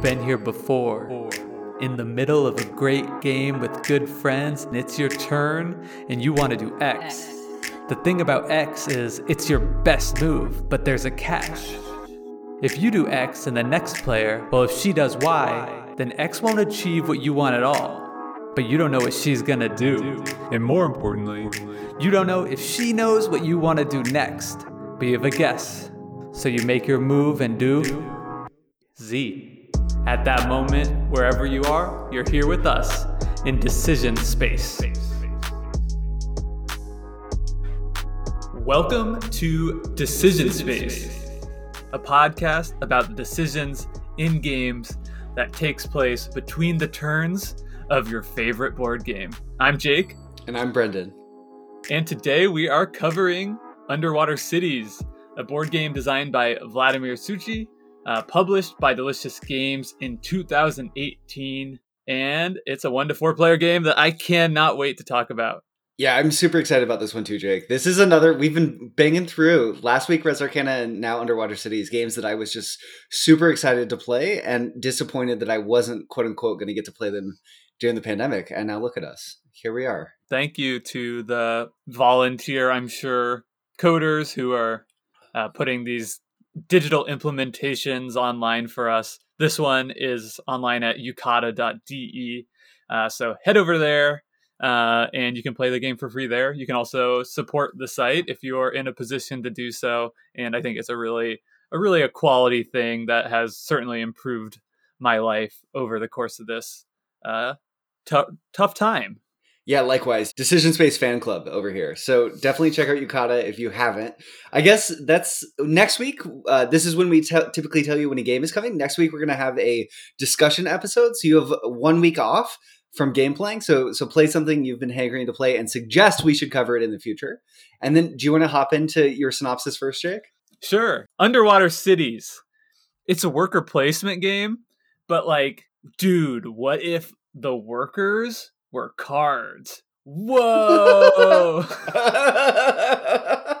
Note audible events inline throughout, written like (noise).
You've been here before. In the middle of a great game with good friends, and it's your turn, and you want to do X. The thing about X is it's your best move, but there's a catch. If you do X and the next player, well, if she does Y, then X won't achieve what you want at all. But you don't know what she's gonna do. And more importantly, you don't know if she knows what you wanna do next. But you have a guess. So you make your move and do Z. At that moment, wherever you are, you're here with us in decision space. Welcome to Decision Space, a podcast about the decisions in games that takes place between the turns of your favorite board game. I'm Jake. And I'm Brendan. And today we are covering Underwater Cities, a board game designed by Vladimir Suchý, uh, published by Delicious Games in 2018. And it's a one to four player game that I cannot wait to talk about. Yeah, I'm super excited about this one too, Jake. This is another we've been banging through last week Res Arcana and now Underwater Cities games that I was just super excited to play and disappointed that I wasn't quote unquote going to get to play them during the pandemic. And now look at us. Here we are. Thank you to the volunteer, I'm sure, coders who are uh, putting these digital implementations online for us. This one is online at yucata.de. Uh, so head over there uh, and you can play the game for free there. You can also support the site if you're in a position to do so. And I think it's a really, a really a quality thing that has certainly improved my life over the course of this uh, t- tough time. Yeah, likewise. Decision Space Fan Club over here. So definitely check out Yucata if you haven't. I guess that's next week. Uh, this is when we t- typically tell you when a game is coming. Next week, we're going to have a discussion episode. So you have one week off from game playing. So so play something you've been hankering to play and suggest we should cover it in the future. And then do you want to hop into your synopsis first, Jake? Sure. Underwater Cities. It's a worker placement game, but like, dude, what if the workers were cards? Whoa. (laughs)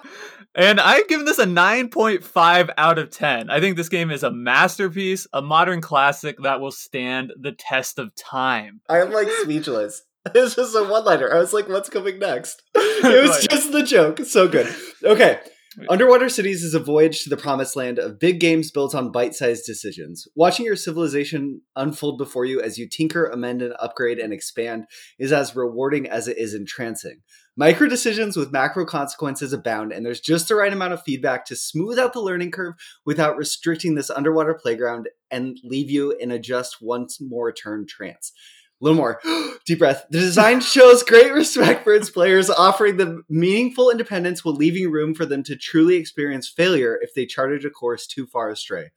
and I've given this a 9.5 out of 10. I think this game is a masterpiece, a modern classic that will stand the test of time. I'm like speechless. (laughs) It's just a one liner. I was like, what's coming next? (laughs) It was just the joke. So good. Okay. Underwater Cities is a voyage to the promised land of big games built on bite sized decisions. Watching your civilization unfold before you as you tinker, amend, and upgrade and expand is as rewarding as it is entrancing. Micro decisions with macro consequences abound, and there's just the right amount of feedback to smooth out the learning curve without restricting this underwater playground and leave you in a just once more turn trance. A little more (gasps) deep breath. The design shows great respect for its players, offering them meaningful independence while leaving room for them to truly experience failure if they charted a course too far astray.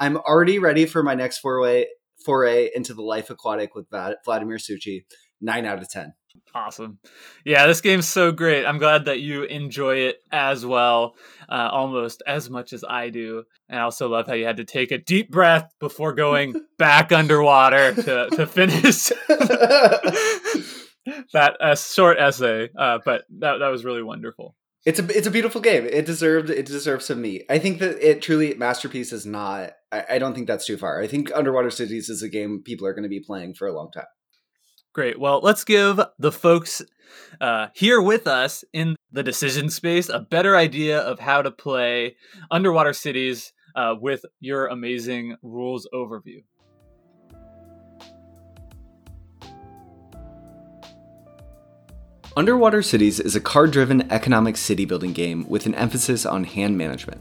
I'm already ready for my next foray foray into the life aquatic with Vladimir Suchý. Nine out of ten. Awesome. Yeah, this game's so great. I'm glad that you enjoy it as well, uh, almost as much as I do. And I also love how you had to take a deep breath before going (laughs) back underwater to, to finish (laughs) that uh, short essay. Uh, but that, that was really wonderful. It's a it's a beautiful game. It deserved it deserves some meat. I think that it truly masterpiece is not. I, I don't think that's too far. I think Underwater Cities is a game people are going to be playing for a long time. Great. Well, let's give the folks uh, here with us in the decision space a better idea of how to play Underwater Cities uh, with your amazing rules overview. Underwater Cities is a card driven economic city building game with an emphasis on hand management.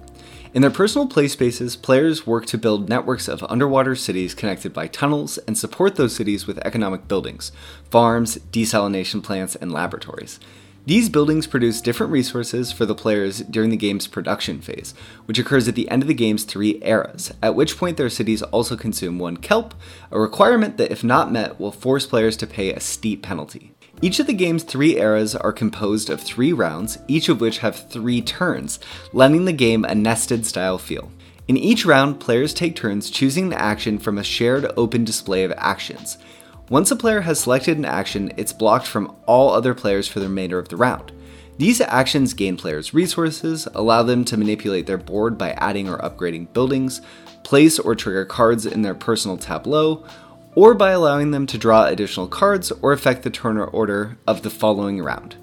In their personal play spaces, players work to build networks of underwater cities connected by tunnels and support those cities with economic buildings, farms, desalination plants, and laboratories. These buildings produce different resources for the players during the game's production phase, which occurs at the end of the game's three eras, at which point their cities also consume one kelp, a requirement that, if not met, will force players to pay a steep penalty. Each of the game's three eras are composed of three rounds, each of which have three turns, lending the game a nested style feel. In each round, players take turns choosing an action from a shared open display of actions. Once a player has selected an action, it's blocked from all other players for the remainder of the round. These actions gain players resources, allow them to manipulate their board by adding or upgrading buildings, place or trigger cards in their personal tableau, or by allowing them to draw additional cards or affect the turn order of the following round.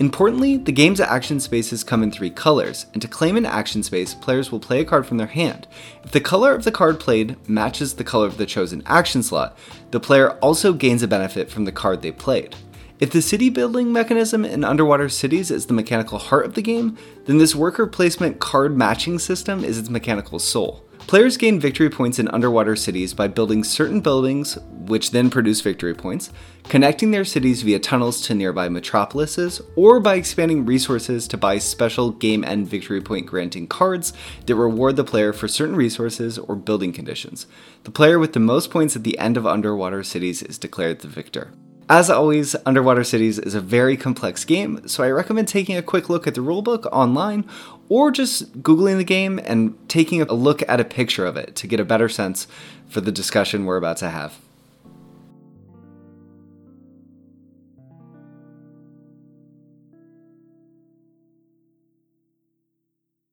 Importantly, the game's action spaces come in three colors, and to claim an action space, players will play a card from their hand. If the color of the card played matches the color of the chosen action slot, the player also gains a benefit from the card they played. If the city building mechanism in Underwater Cities is the mechanical heart of the game, then this worker placement card matching system is its mechanical soul. Players gain victory points in underwater cities by building certain buildings, which then produce victory points, connecting their cities via tunnels to nearby metropolises, or by expanding resources to buy special game end victory point granting cards that reward the player for certain resources or building conditions. The player with the most points at the end of Underwater Cities is declared the victor. As always, Underwater Cities is a very complex game, so I recommend taking a quick look at the rulebook online or just Googling the game and taking a look at a picture of it to get a better sense for the discussion we're about to have.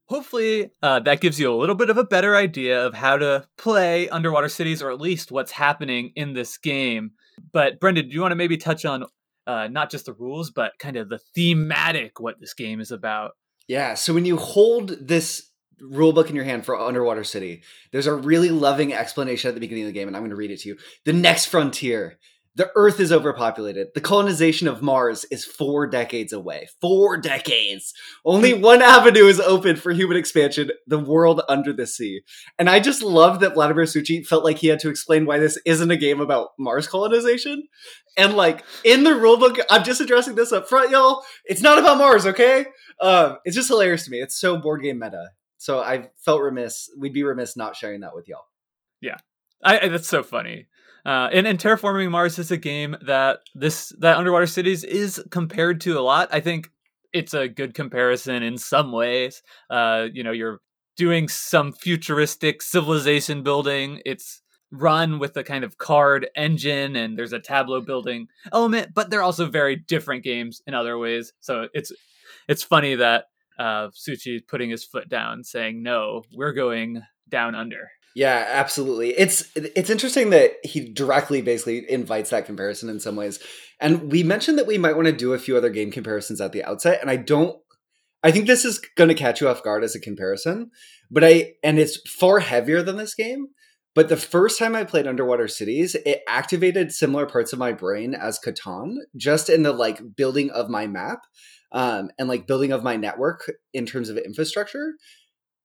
Hopefully, uh, that gives you a little bit of a better idea of how to play Underwater Cities, or at least what's happening in this game. But Brendan, do you want to maybe touch on uh, not just the rules, but kind of the thematic what this game is about? Yeah. So when you hold this rulebook in your hand for Underwater City, there's a really loving explanation at the beginning of the game, and I'm going to read it to you. The next frontier. The Earth is overpopulated. The colonization of Mars is four decades away. Four decades. Only (laughs) one avenue is open for human expansion the world under the sea. And I just love that Vladimir Suchý felt like he had to explain why this isn't a game about Mars colonization. And like in the rulebook, I'm just addressing this up front, y'all. It's not about Mars, okay? Um, it's just hilarious to me. It's so board game meta. So I felt remiss. We'd be remiss not sharing that with y'all. Yeah, I, that's so funny. Uh, and, and terraforming Mars is a game that this that Underwater Cities is compared to a lot. I think it's a good comparison in some ways. Uh, you know, you're doing some futuristic civilization building. It's run with a kind of card engine and there's a tableau building element, but they're also very different games in other ways. So it's it's funny that uh, Suchý putting his foot down, saying, "No, we're going down under." Yeah, absolutely. It's it's interesting that he directly basically invites that comparison in some ways. And we mentioned that we might want to do a few other game comparisons at the outset, and I don't I think this is going to catch you off guard as a comparison, but I and it's far heavier than this game. But the first time I played Underwater Cities, it activated similar parts of my brain as Catan, just in the like building of my map um, and like building of my network in terms of infrastructure.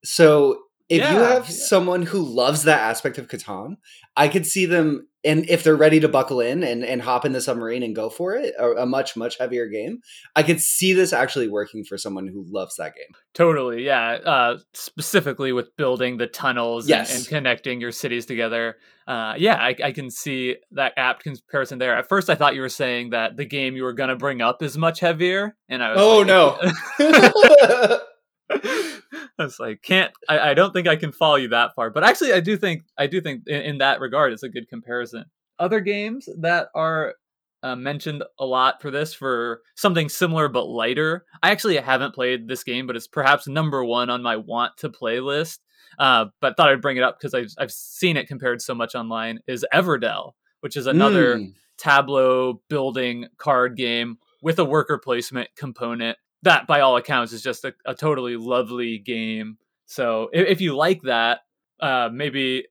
So if yeah, you have yeah. someone who loves that aspect of Catan, I could see them, and if they're ready to buckle in and, and hop in the submarine and go for it, a, a, much, much heavier game, I could see this actually working for someone who loves that game. Totally, yeah. Uh, specifically with building the tunnels yes. and, and, connecting your cities together. Uh, yeah, I, I, can see that apt comparison there. At first, I thought you were saying that the game you were going to bring up is much heavier, and I was oh like, no. (laughs) (laughs) (laughs) I was like, can't I, I don't think I can follow you that far. But actually I do think I do think in, in that regard it's a good comparison. Other games that are uh, mentioned a lot for this for something similar but lighter. I actually haven't played this game, but it's perhaps number one on my want to play list. Uh, but thought I'd bring it up because I've, I've seen it compared so much online. Is Everdell, which is another mm. tableau building card game with a worker placement component that by all accounts is just a, a totally lovely game. So if, if you like that, uh, maybe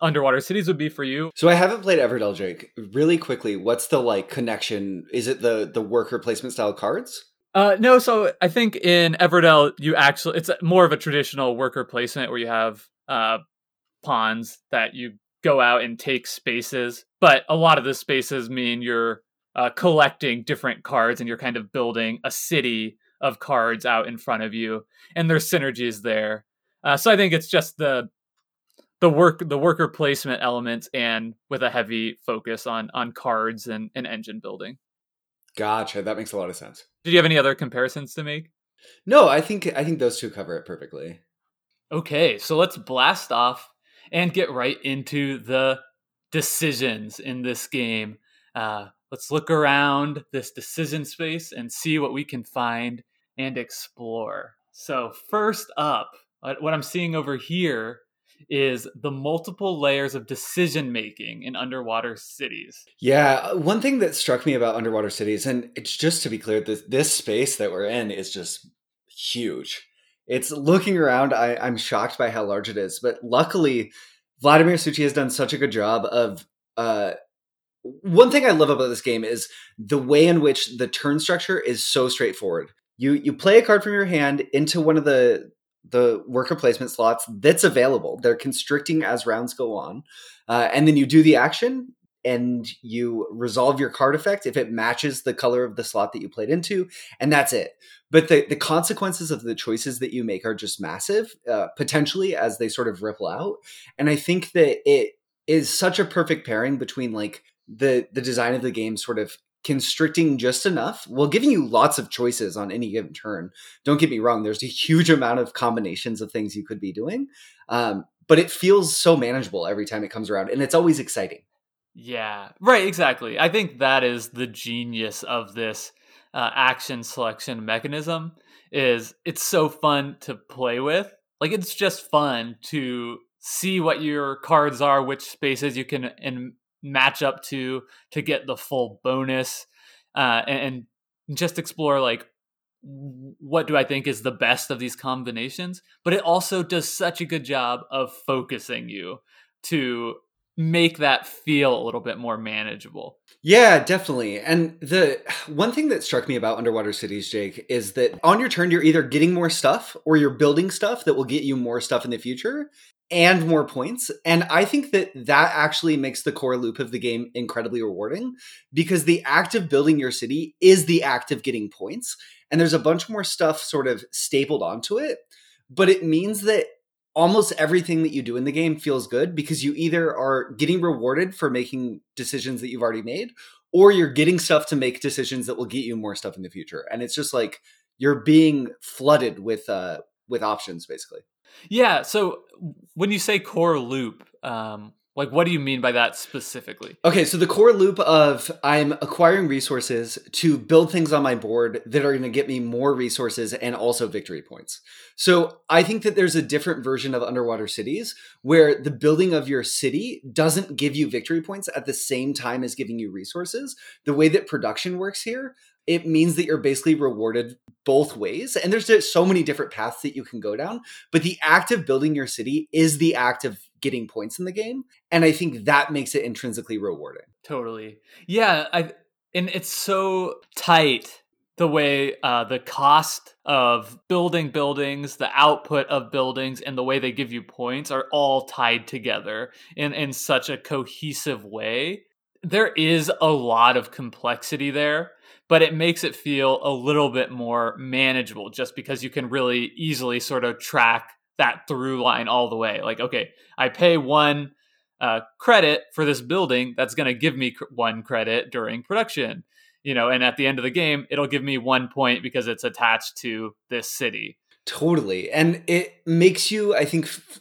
Underwater Cities would be for you. So I haven't played Everdell, Jake. Really quickly, what's the like connection? Is it the the worker placement style cards? Uh, no, so I think in Everdell you actually it's more of a traditional worker placement where you have uh, pawns that you go out and take spaces, but a lot of the spaces mean you're uh, collecting different cards and you're kind of building a city of cards out in front of you, and there's synergies there. Uh, so I think it's just the the work the worker placement element and with a heavy focus on on cards and, and engine building. Gotcha. That makes a lot of sense. Did you have any other comparisons to make? No, I think I think those two cover it perfectly. Okay, so let's blast off and get right into the decisions in this game. Uh, let's look around this decision space and see what we can find and explore. So, first up, what I'm seeing over here is the multiple layers of decision making in underwater cities. Yeah, one thing that struck me about underwater cities, and it's just to be clear, this, this space that we're in is just huge. It's looking around, I, I'm shocked by how large it is, but luckily, Vladimir Suchý has done such a good job of. Uh, one thing I love about this game is the way in which the turn structure is so straightforward. You you play a card from your hand into one of the the worker placement slots that's available. They're constricting as rounds go on. Uh, and then you do the action and you resolve your card effect if it matches the color of the slot that you played into, and that's it. But the, the consequences of the choices that you make are just massive, uh, potentially as they sort of ripple out. And I think that it is such a perfect pairing between like the the design of the game sort of constricting just enough while giving you lots of choices on any given turn. Don't get me wrong, there's a huge amount of combinations of things you could be doing. Um, but it feels so manageable every time it comes around and it's always exciting. Yeah, right, exactly. I think that is the genius of this uh, action selection mechanism is it's so fun to play with. Like it's just fun to see what your cards are, which spaces you can in, match up to to get the full bonus uh, and, and just explore like what do I think is the best of these combinations. But it also does such a good job of focusing you to make that feel a little bit more manageable. Yeah, definitely. And the one thing that struck me about Underwater Cities, Jake, is that on your turn, you're either getting more stuff or you're building stuff that will get you more stuff in the future and more points. And I think that that actually makes the core loop of the game incredibly rewarding because the act of building your city is the act of getting points. And there's a bunch more stuff sort of stapled onto it. But it means that almost everything that you do in the game feels good because you either are getting rewarded for making decisions that you've already made or you're getting stuff to make decisions that will get you more stuff in the future. And it's just like you're being flooded with uh with options basically. Yeah. So when you say core loop, um, like what do you mean by that specifically? Okay, so the core loop of I'm acquiring resources to build things on my board that are going to get me more resources and also victory points. So I think that there's a different version of underwater cities where the building of your city doesn't give you victory points at the same time as giving you resources. The way that production works here, it means that you're basically rewarded both ways. And there's so many different paths that you can go down. But the act of building your city is the act of getting points in the game. And I think that makes it intrinsically rewarding. Totally. Yeah. I and it's so tight the way uh, the cost of building buildings, the output of buildings, and the way they give you points are all tied together in, in such a cohesive way. There is a lot of complexity there but it makes it feel a little bit more manageable just because you can really easily sort of track that through line all the way. Like, okay, I pay one uh, credit for this building that's going to give me cr- one credit during production, you know, and at the end of the game, it'll give me one point because it's attached to this city. Totally. And it makes you, I think, f-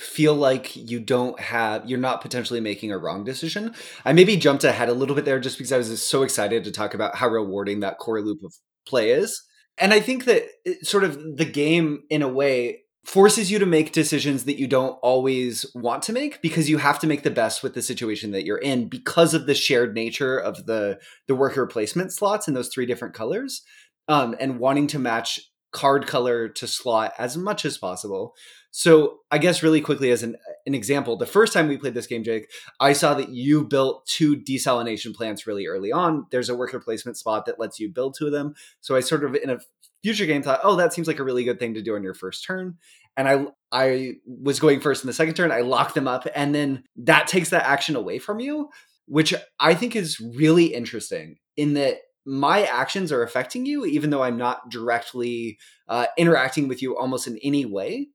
feel like you don't have you're not potentially making a wrong decision. I maybe jumped ahead a little bit there just because I was so excited to talk about how rewarding that core loop of play is. And I think that sort of the game in a way forces you to make decisions that you don't always want to make because you have to make the best with the situation that you're in because of the shared nature of the the worker placement slots in those three different colors um, and wanting to match card color to slot as much as possible so I guess really quickly as an an example, the first time we played this game, Jake, I saw that you built two desalination plants really early on. There's a worker placement spot that lets you build two of them. So I sort of in a future game thought, oh, that seems like a really good thing to do on your first turn. And I I was going first in the second turn. I locked them up, and then that takes that action away from you, which I think is really interesting in that my actions are affecting you, even though I'm not directly uh, interacting with you almost in any way.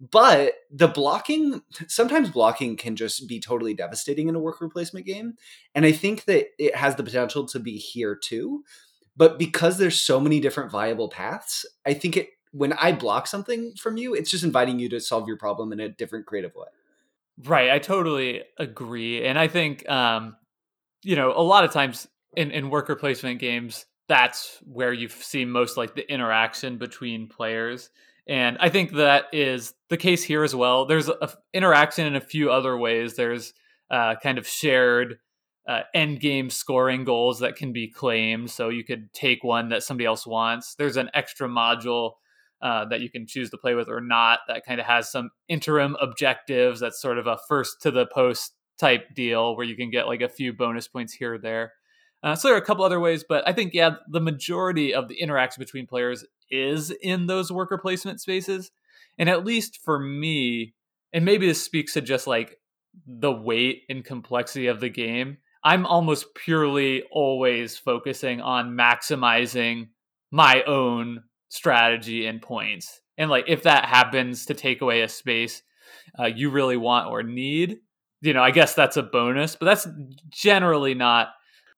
But the blocking, sometimes blocking can just be totally devastating in a worker placement game. And I think that it has the potential to be here too. But because there's so many different viable paths, I think it when I block something from you, it's just inviting you to solve your problem in a different creative way. Right. I totally agree. And I think um, you know, a lot of times in, in worker placement games, that's where you see most like the interaction between players. And I think that is the case here as well. There's a interaction in a few other ways. There's uh, kind of shared uh, end game scoring goals that can be claimed. So you could take one that somebody else wants. There's an extra module uh, that you can choose to play with or not that kind of has some interim objectives. That's sort of a first to the post type deal where you can get like a few bonus points here or there. Uh, so there are a couple other ways, but I think yeah, the majority of the interaction between players is in those worker placement spaces, and at least for me, and maybe this speaks to just like the weight and complexity of the game. I'm almost purely always focusing on maximizing my own strategy and points. And like if that happens to take away a space uh, you really want or need, you know, I guess that's a bonus, but that's generally not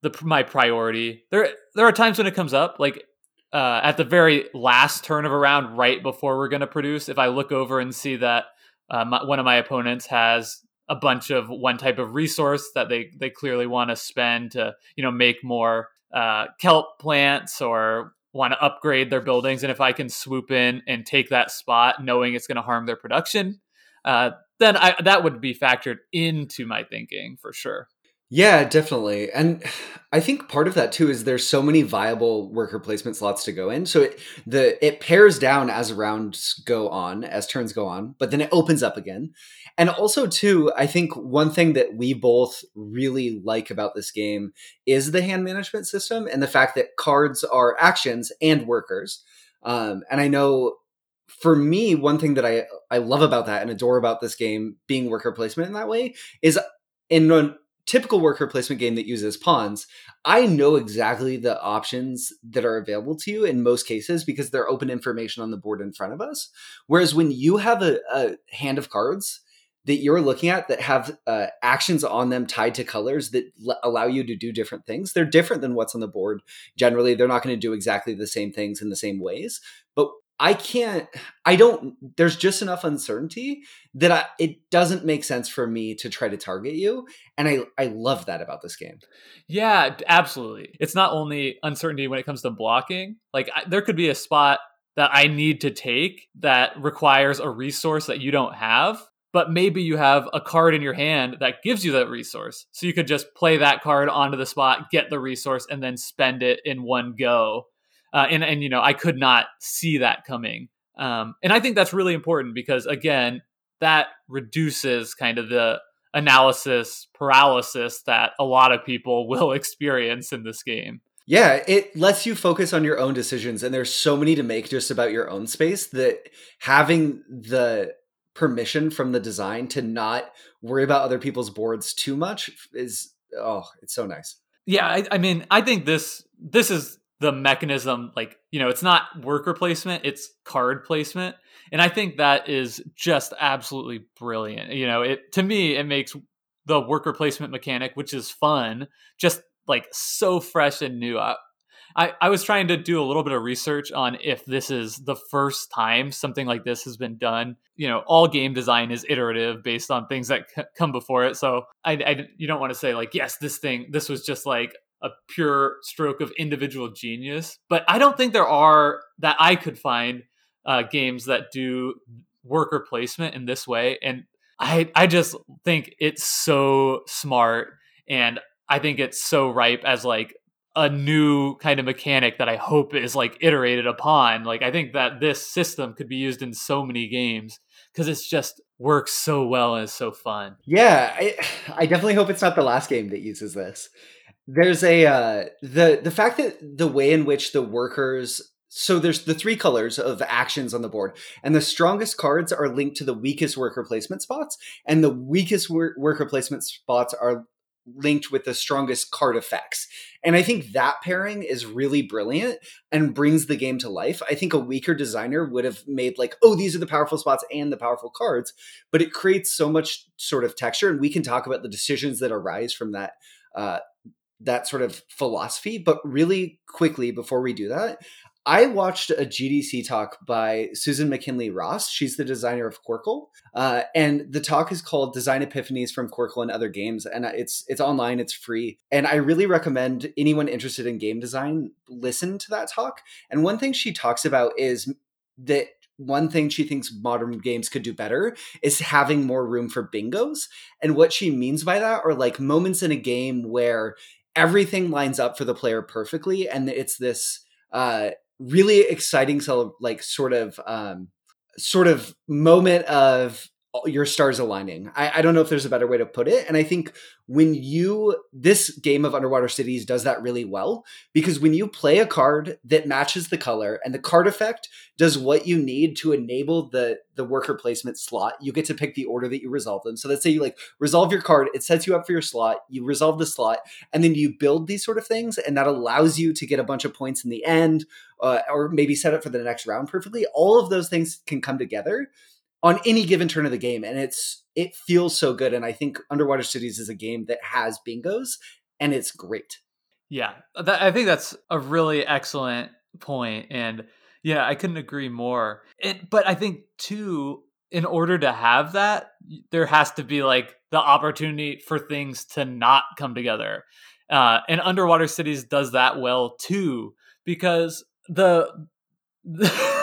the my priority. There there are times when it comes up, like uh, at the very last turn of a round, right before we're going to produce. If I look over and see that uh, my, one of my opponents has a bunch of one type of resource that they they clearly want to spend to you know make more uh, kelp plants or want to upgrade their buildings, and if I can swoop in and take that spot, knowing it's going to harm their production, uh, then I, that would be factored into my thinking for sure. Yeah, definitely. And I think part of that too is there's so many viable worker placement slots to go in. So it the it pares down as rounds go on, as turns go on, but then it opens up again. And also too, I think one thing that we both really like about this game is the hand management system and the fact that cards are actions and workers. Um, and I know for me, one thing that I I love about that and adore about this game being worker placement in that way is in typical worker placement game that uses pawns, I know exactly the options that are available to you in most cases because they're open information on the board in front of us. Whereas when you have a, a hand of cards that you're looking at that have uh, actions on them tied to colors that l- allow you to do different things, they're different than what's on the board. Generally, they're not going to do exactly the same things in the same ways. But I can't, I don't, there's just enough uncertainty that I, it doesn't make sense for me to try to target you. And I, I love that about this game. Yeah, absolutely. It's not only uncertainty when it comes to blocking, like I, there could be a spot that I need to take that requires a resource that you don't have. But maybe you have a card in your hand that gives you that resource. So you could just play that card onto the spot, get the resource, and then spend it in one go uh, and and you know I could not see that coming. Um, and I think that's really important because again, that reduces kind of the analysis paralysis that a lot of people (laughs) will experience in this game. Yeah, it lets you focus on your own decisions, and there's so many to make just about your own space that having the permission from the design to not worry about other people's boards too much is oh, it's so nice. Yeah, I, I mean, I think this this is the mechanism like you know it's not worker placement it's card placement and i think that is just absolutely brilliant you know it to me it makes the worker placement mechanic which is fun just like so fresh and new I, I, I was trying to do a little bit of research on if this is the first time something like this has been done. You know, all game design is iterative based on things that c- come before it. So I, I, you don't want to say like, yes, this thing, this was just like a pure stroke of individual genius. But I don't think there are that I could find uh, games that do worker placement in this way. And I I just think it's so smart, and I think it's so ripe as like a new kind of mechanic that I hope is like iterated upon. Like I think that this system could be used in so many games because it's just works so well and is so fun. Yeah, I, (sighs) I definitely hope it's not the last game that uses this. There's a uh, the the fact that the way in which the workers so there's the three colors of actions on the board and the strongest cards are linked to the weakest worker placement spots and the weakest wor- worker placement spots are linked with the strongest card effects. And i think that pairing is really brilliant and brings the game to life. I think a weaker designer would have made like oh these are the powerful spots and the powerful cards but it creates so much sort of texture and we can talk about the decisions that arise from that uh, that sort of philosophy. But really quickly before we do that, I watched a GDC talk by Susan McKinley Ross. She's the designer of Qwirkle, uh, and the talk is called "Design Epiphanies from Qwirkle and Other Games," and it's it's online, it's free, and I really recommend anyone interested in game design listen to that talk. And one thing she talks about is that one thing she thinks modern games could do better is having more room for bingos. And what she means by that are like moments in a game where everything lines up for the player perfectly, and it's this uh, really exciting, like sort of um, sort of moment of your stars aligning. I, I, don't know if there's a better way to put it. And I think when you, this game of Underwater Cities does that really well because when you play a card that matches the color and the card effect does what you need to enable the, the worker placement slot, you get to pick the order that you resolve them. So let's say you like resolve your card, it sets you up for your slot, you resolve the slot, and then you build these sort of things. And that allows you to get a bunch of points in the end uh, or maybe set up for the next round perfectly. All of those things can come together on any given turn of the game and it's it feels so good and i think underwater cities is a game that has bingos and it's great. Yeah that, i think that's a really excellent point and yeah i couldn't agree more. It, but i think too in order to have that there has to be like the opportunity for things to not come together. Uh, and underwater cities does that well too because the (laughs)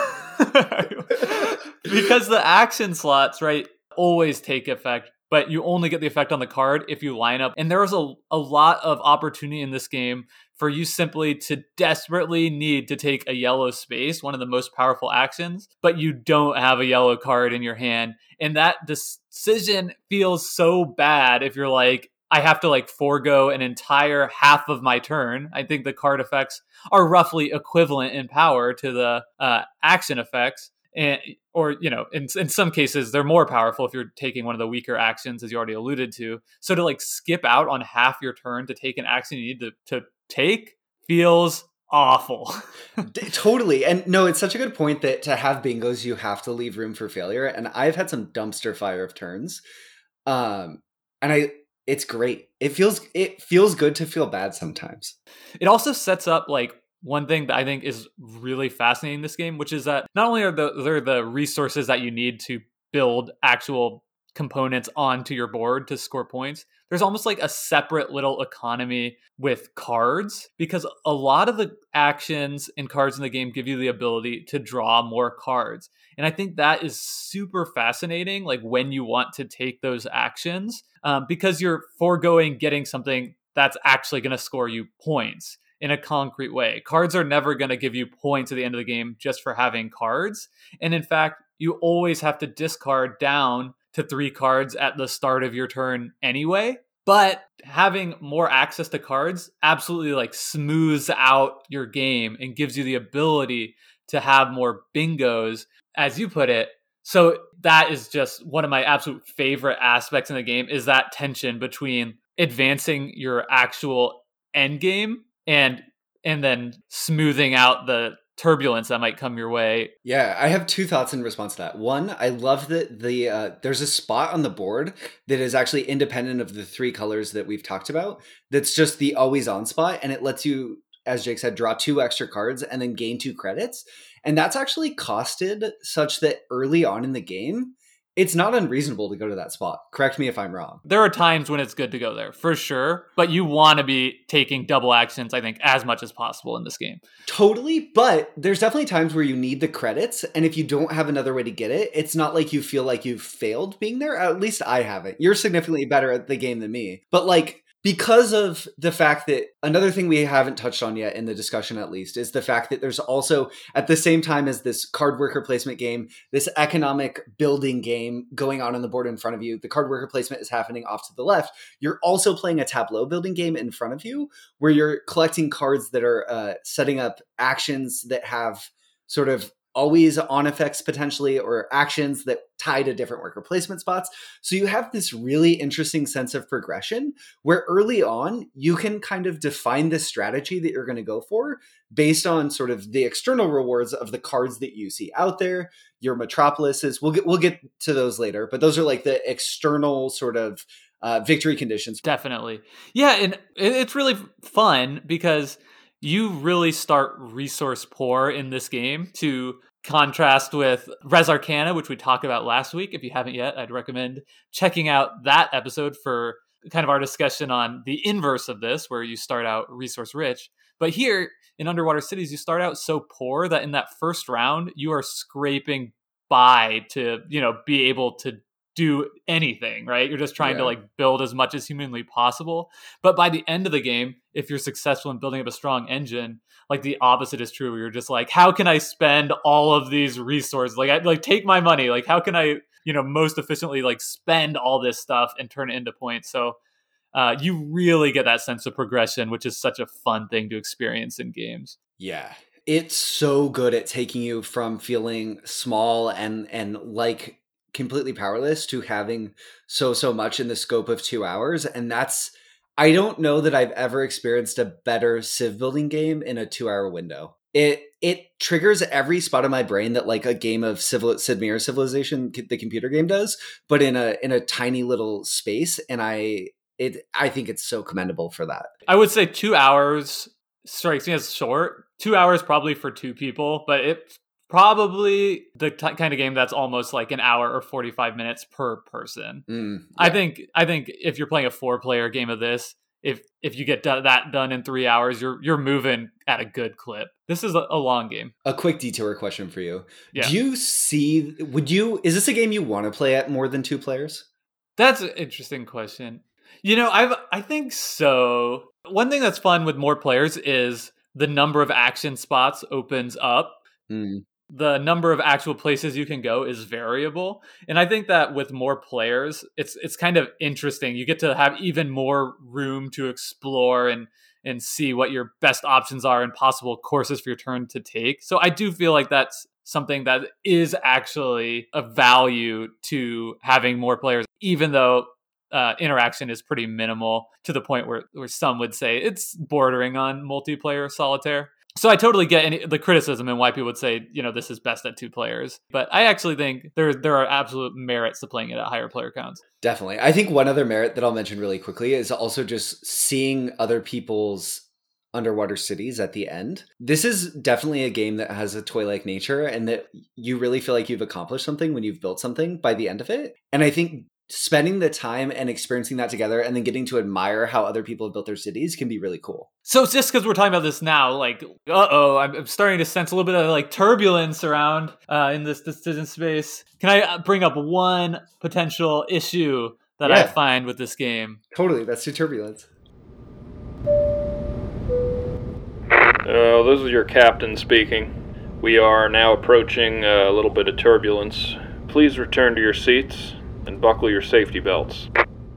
(laughs) because the action slots, right, always take effect, but you only get the effect on the card if you line up. And there is a, a lot of opportunity in this game for you simply to desperately need to take a yellow space, one of the most powerful actions, but you don't have a yellow card in your hand. And that decision feels so bad if you're like, I have to like forego an entire half of my turn. I think the card effects are roughly equivalent in power to the uh, action effects and or you know in, in some cases they're more powerful if you're taking one of the weaker actions as you already alluded to. So to like skip out on half your turn to take an action you need to, to take feels awful. (laughs) Totally. And no it's such a good point that to have bingos you have to leave room for failure. And i've had some dumpster fire of turns. Um and i it's great. It feels it feels good to feel bad sometimes. It also sets up like one thing that I think is really fascinating in this game, which is that not only are the, there the resources that you need to build actual components onto your board to score points, there's almost like a separate little economy with cards because a lot of the actions and cards in the game give you the ability to draw more cards. And I think that is super fascinating, like when you want to take those actions, um, because you're foregoing getting something that's actually going to score you points in a concrete way. Cards are never going to give you points at the end of the game just for having cards. And in fact, you always have to discard down to three cards at the start of your turn anyway. But having more access to cards absolutely like smooths out your game and gives you the ability to have more bingos, as you put it. So that is just one of my absolute favorite aspects in the game is that tension between advancing your actual end game and and then smoothing out the turbulence that might come your way. Yeah, I have two thoughts in response to that. One, I love that the uh, there's a spot on the board that is actually independent of the three colors that we've talked about. That's just the always on spot, and it lets you, as Jake said, draw two extra cards and then gain two credits. And that's actually costed such that early on in the game, it's not unreasonable to go to that spot. Correct me if I'm wrong. There are times when it's good to go there, for sure. But you want to be taking double actions, I think, as much as possible in this game. Totally. But there's definitely times where you need the credits. And if you don't have another way to get it, it's not like you feel like you've failed being there. At least I haven't. You're significantly better at the game than me. But like, because of the fact that another thing we haven't touched on yet in the discussion at least is the fact that there's also at the same time as this card worker placement game this economic building game going on on the board in front of you the card worker placement is happening off to the left. You're also playing a tableau building game in front of you where you're collecting cards that are uh, setting up actions that have sort of always on effects potentially or actions that tie to different worker placement spots. So you have this really interesting sense of progression where early on you can kind of define the strategy that you're going to go for based on sort of the external rewards of the cards that you see out there, your metropolises. We'll get we'll get to those later, but those are like the external sort of uh, victory conditions. Definitely. Yeah, and it's really fun because you really start resource poor in this game to contrast with Res Arcana, which we talked about last week. If you haven't yet, I'd recommend checking out that episode for kind of our discussion on the inverse of this, where you start out resource rich. But here in Underwater Cities, you start out so poor that in that first round, you are scraping by to, you know, be able to do anything, right? You're just trying yeah. to like build as much as humanly possible. But by the end of the game, if you're successful in building up a strong engine, like the opposite is true. You're just like, how can I spend all of these resources? Like, I like take my money. Like, how can I, you know, most efficiently like spend all this stuff and turn it into points? So uh, you really get that sense of progression, which is such a fun thing to experience in games. Yeah, it's so good at taking you from feeling small and and like completely powerless to having so so much in the scope of 2 hours and that's I don't know that I've ever experienced a better civ building game in a 2 hour window. It it triggers every spot of my brain that like a game of civil Sid Meier Civilization the computer game does, but in a in a tiny little space and I it I think it's so commendable for that. I would say 2 hours strikes me as short. 2 hours probably for two people, but it probably the t- kind of game that's almost like an hour or 45 minutes per person. Mm, yeah. i think i think if you're playing a four player game of this if if you get do- that done in three hours you're you're moving at a good clip. This is a, a long game. A quick detour question for you. Yeah. do you see would you is this a game you want to play at more than two players? That's an interesting question. You know i've i think so. One thing that's fun with more players is the number of action spots opens up. Mm the number of actual places you can go is variable. And i think that with more players it's it's kind of interesting. You get to have even more room to explore and and see what your best options are and possible courses for your turn to take. So i do feel like that's something that is actually a value to having more players even though uh, interaction is pretty minimal to the point where, where some would say it's bordering on multiplayer solitaire so I totally get any, the criticism and why people would say, you know, this is best at two players. But I actually think there there are absolute merits to playing it at higher player counts. Definitely. I think one other merit that I'll mention really quickly is also just seeing other people's underwater cities at the end. This is definitely a game that has a toy like nature and that you really feel like you've accomplished something when you've built something by the end of it. And I think spending the time and experiencing that together and then getting to admire how other people have built their cities can be really cool. So it's just because we're talking about this now, like, uh oh, I'm starting to sense a little bit of like turbulence around uh, in this decision space. Can I uh, bring up one potential issue that yeah. I find with this game? Totally, that's too turbulence. Uh, this is your captain speaking. We are now approaching a little bit of turbulence. Please return to your seats and buckle your safety belts.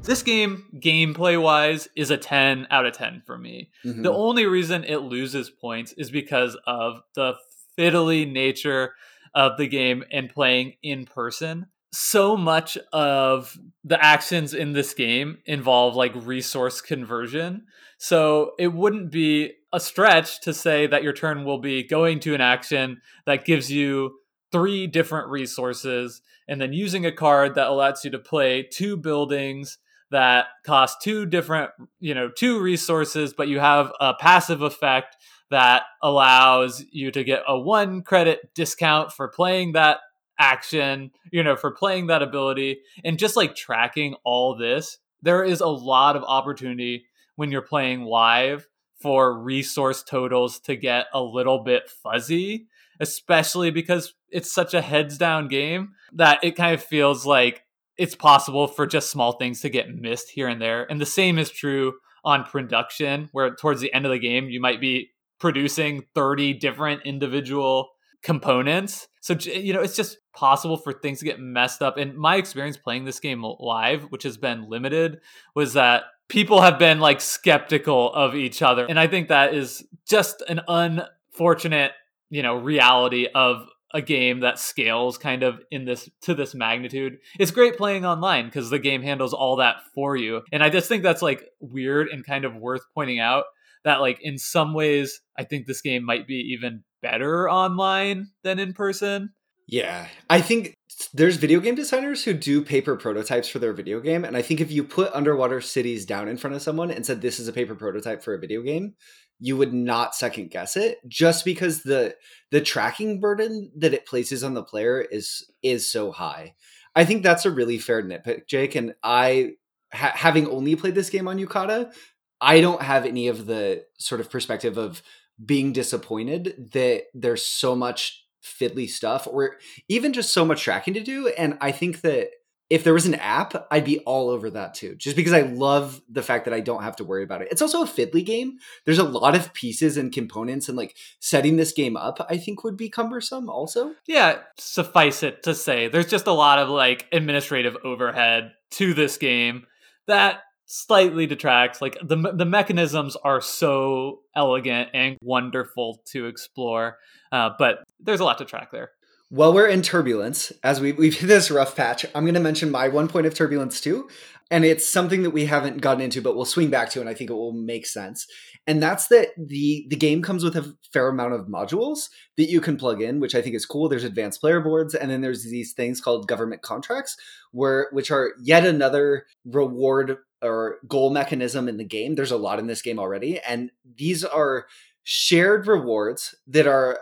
This game, gameplay wise, is a 10 out of 10 for me. Mm-hmm. The only reason it loses points is because of the fiddly nature of the game and playing in person. So much of the actions in this game involve like resource conversion. So it wouldn't be a stretch to say that your turn will be going to an action that gives you three different resources and then using a card that allows you to play two buildings that cost two different, you know, two resources, but you have a passive effect that allows you to get a one credit discount for playing that action, you know, for playing that ability. And just like tracking all this, there is a lot of opportunity when you're playing live for resource totals to get a little bit fuzzy, especially because it's such a heads down game that it kind of feels like it's possible for just small things to get missed here and there. And the same is true on production, where towards the end of the game, you might be producing 30 different individual components. So, you know, it's just possible for things to get messed up. And my experience playing this game live, which has been limited, was that people have been like skeptical of each other. And I think that is just an unfortunate, you know, reality of a game that scales kind of in this to this magnitude. It's great playing online because the game handles all that for you. And I just think that's like weird and kind of worth pointing out that like in some ways I think this game might be even better online than in person. Yeah. I think there's video game designers who do paper prototypes for their video game and I think if you put underwater cities down in front of someone and said this is a paper prototype for a video game, you would not second guess it just because the the tracking burden that it places on the player is is so high. I think that's a really fair nitpick, Jake. And I, ha- having only played this game on Yucata, I don't have any of the sort of perspective of being disappointed that there's so much fiddly stuff or even just so much tracking to do. And I think that if there was an app, I'd be all over that too, just because I love the fact that I don't have to worry about it. It's also a fiddly game. There's a lot of pieces and components, and like setting this game up, I think would be cumbersome also. Yeah, suffice it to say, there's just a lot of like administrative overhead to this game that slightly detracts. Like the the mechanisms are so elegant and wonderful to explore, uh, but there's a lot to track there. While we're in turbulence, as we, we've hit this rough patch, I'm going to mention my one point of turbulence too. And it's something that we haven't gotten into, but we'll swing back to, and I think it will make sense. And that's that the the game comes with a fair amount of modules that you can plug in, which I think is cool. There's advanced player boards, and then there's these things called government contracts, where which are yet another reward or goal mechanism in the game. There's a lot in this game already, and these are shared rewards that are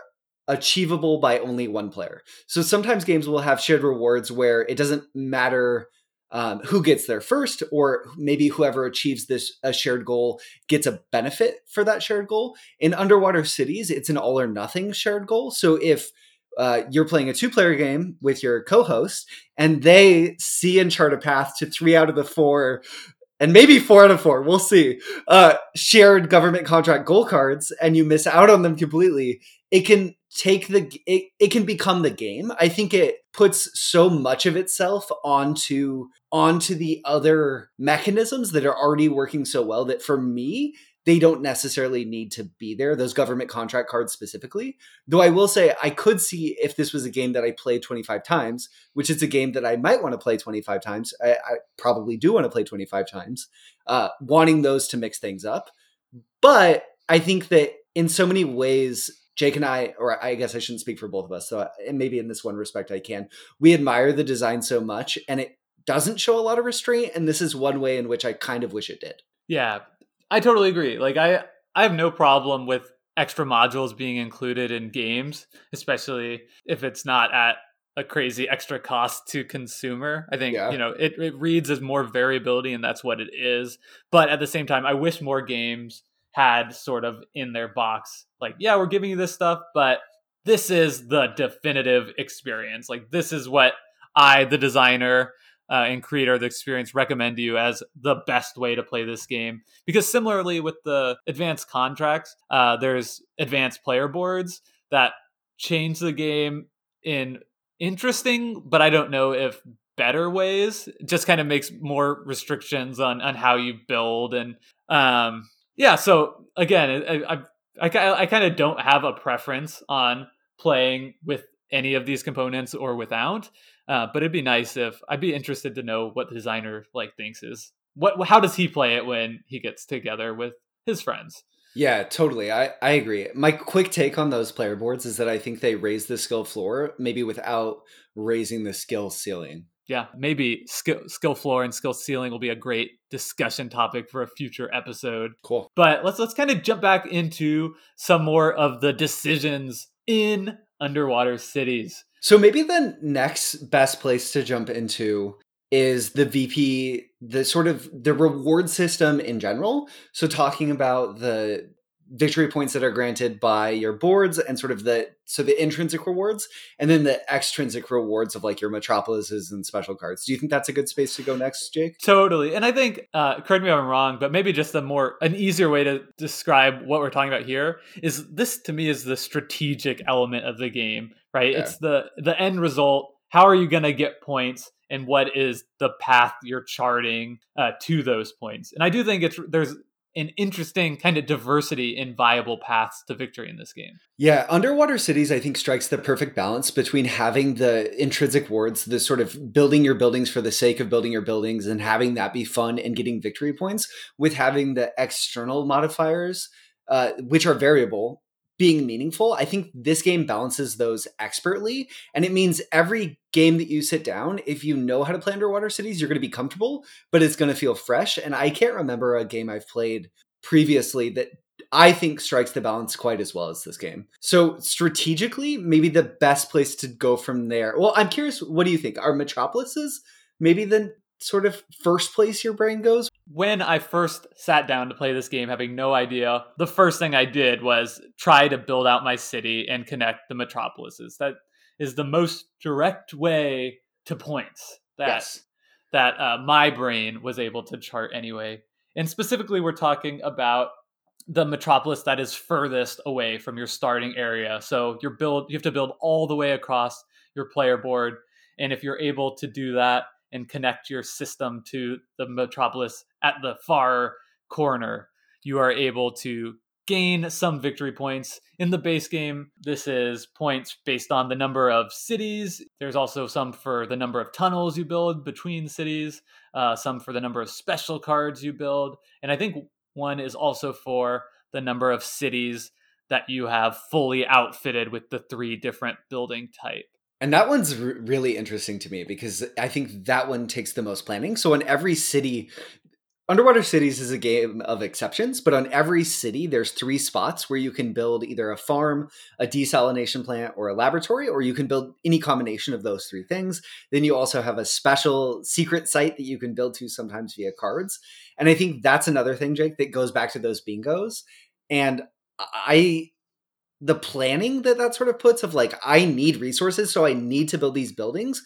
achievable by only one player. So sometimes games will have shared rewards where it doesn't matter um, who gets there first, or maybe whoever achieves this a shared goal gets a benefit for that shared goal. In Underwater Cities, it's an all or nothing shared goal. So if uh, you're playing a two player game with your co host and they see and chart a path to three out of the four and maybe four out of four, we'll see, uh, shared government contract goal cards and you miss out on them completely, it can take the it, it can become the game. I think it puts so much of itself onto onto the other mechanisms that are already working so well that for me they don't necessarily need to be there those government contract cards specifically. Though i will say i could see if this was a game that i played 25 times which is a game that i might want to play 25 times i, I probably do want to play 25 times uh, wanting those to mix things up. But i think that in so many ways Jake and I, or I guess I shouldn't speak for both of us, so and maybe in this one respect I can. We admire the design so much, and it doesn't show a lot of restraint. And this is one way in which I kind of wish it did. Yeah, I totally agree. Like I, I have no problem with extra modules being included in games, especially if it's not at a crazy extra cost to consumer. I think, yeah. you know, it, it reads as more variability and that's what it is. But at the same time, I wish more games had sort of in their box like yeah we're giving you this stuff but this is the definitive experience. Like this is what i the designer uh, and creator of the experience recommend to you as the best way to play this game. Because similarly with the advanced contracts uh, there's advanced player boards that change the game in interesting but i don't know if better ways. Just kind of makes more restrictions on on how you build and um yeah, so again, I I, I, I kind of don't have a preference on playing with any of these components or without. Uh, but it'd be nice if I'd be interested to know what the designer like thinks is what how does he play it when he gets together with his friends. Yeah, totally. I, I agree. My quick take on those player boards is that I think they raise the skill floor, maybe without raising the skill ceiling yeah, maybe skill, skill floor and skill ceiling will be a great discussion topic for a future episode. Cool. But let's let's kind of jump back into some more of the decisions in underwater cities. So maybe the next best place to jump into is the VP, the sort of the reward system in general. So talking about the victory points that are granted by your boards and sort of the so the intrinsic rewards and then the extrinsic rewards of like your metropolises and special cards. Do you think that's a good space to go next jake? Totally. And i think uh correct me if i'm wrong but maybe just a more an easier way to describe what we're talking about here is this to me is the strategic element of the game right? Yeah. it's the the end result. How are you going to get points and what is the path you're charting uh, to those points? And i do think it's there's an interesting kind of diversity in viable paths to victory in this game. Yeah, Underwater Cities I think strikes the perfect balance between having the intrinsic wards, the sort of building your buildings for the sake of building your buildings and having that be fun and getting victory points with having the external modifiers uh, which are variable being meaningful. I think this game balances those expertly. And it means every game that you sit down, if you know how to play underwater cities, you're going to be comfortable, but it's going to feel fresh. And I can't remember a game I've played previously that I think strikes the balance quite as well as this game. So strategically, maybe the best place to go from there. Well, I'm curious, what do you think? Are metropolises maybe the sort of first place your brain goes? When I first sat down to play this game, having no idea, the first thing I did was try to build out my city and connect the metropolises. That is the most direct way to points that Yes. that uh, my brain was able to chart anyway. And specifically, we're talking about the metropolis that is furthest away from your starting area. So your build, you have to build all the way across your player board, and if you're able to do that and connect your system to the metropolis at the far corner, you are able to gain some victory points. In the base game, this is points based on the number of cities. There's also some for the number of tunnels you build between cities, uh, some for the number of special cards you build. And I think one is also for the number of cities that you have fully outfitted with the three different building type. And that one's r- really interesting to me because I think that one takes the most planning. So in every city, Underwater Cities is a game of exceptions, but on every city, there's three spots where you can build either a farm, a desalination plant, or a laboratory, or you can build any combination of those three things. Then you also have a special secret site that you can build to sometimes via cards. And I think that's another thing, Jake, that goes back to those bingos. And I the planning that that sort of puts of like i need resources so i need to build these buildings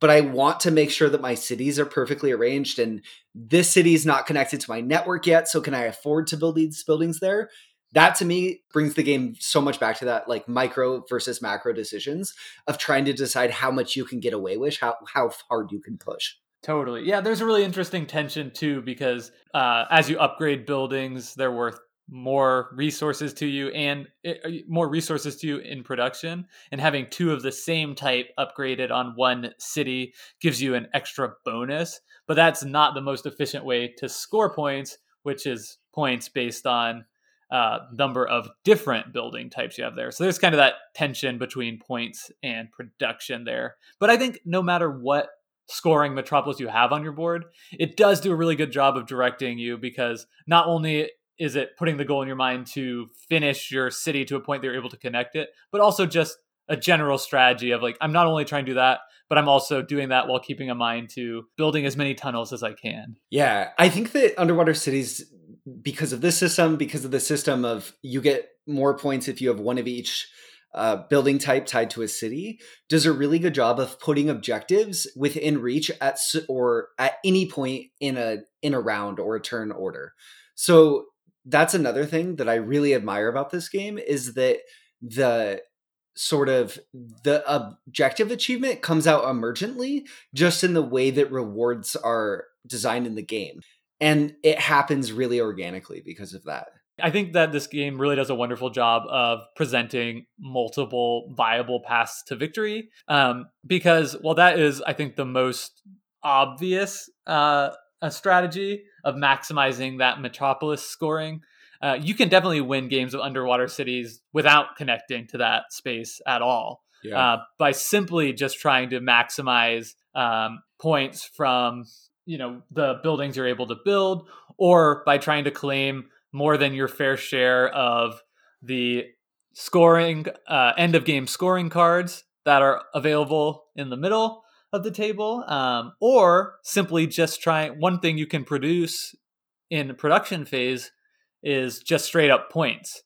but i want to make sure that my cities are perfectly arranged and this city is not connected to my network yet so can i afford to build these buildings there that to me brings the game so much back to that like micro versus macro decisions of trying to decide how much you can get away with how how hard you can push Totally. Yeah, there's a really interesting tension too because uh, as you upgrade buildings, they're worth more resources to you and it, more resources to you in production. And having two of the same type upgraded on one city gives you an extra bonus. But that's not the most efficient way to score points, which is points based on uh, number of different building types you have there. So there's kind of that tension between points and production there. But I think no matter what scoring metropolis you have on your board, it does do a really good job of directing you because not only is it putting the goal in your mind to finish your city to a point that you're able to connect it, but also just a general strategy of like, I'm not only trying to do that, but I'm also doing that while keeping in mind to building as many tunnels as I can. Yeah, I think that underwater cities, because of this system, because of the system of you get more points if you have one of each uh, building type tied to a city, does a really good job of putting objectives within reach at or at any point in a in a round or a turn order. So that's another thing that I really admire about this game is that the sort of the objective achievement comes out emergently just in the way that rewards are designed in the game and it happens really organically because of that I think that this game really does a wonderful job of presenting multiple viable paths to victory. Um, because while that is, I think, the most obvious uh, a strategy of maximizing that metropolis scoring, uh, you can definitely win games of underwater cities without connecting to that space at all. Uh, by simply just trying to maximize um, points from you know the buildings you're able to build, or by trying to claim more than your fair share of the scoring uh, end of game scoring cards that are available in the middle of the table um, or simply just trying one thing you can produce in production phase is just straight up points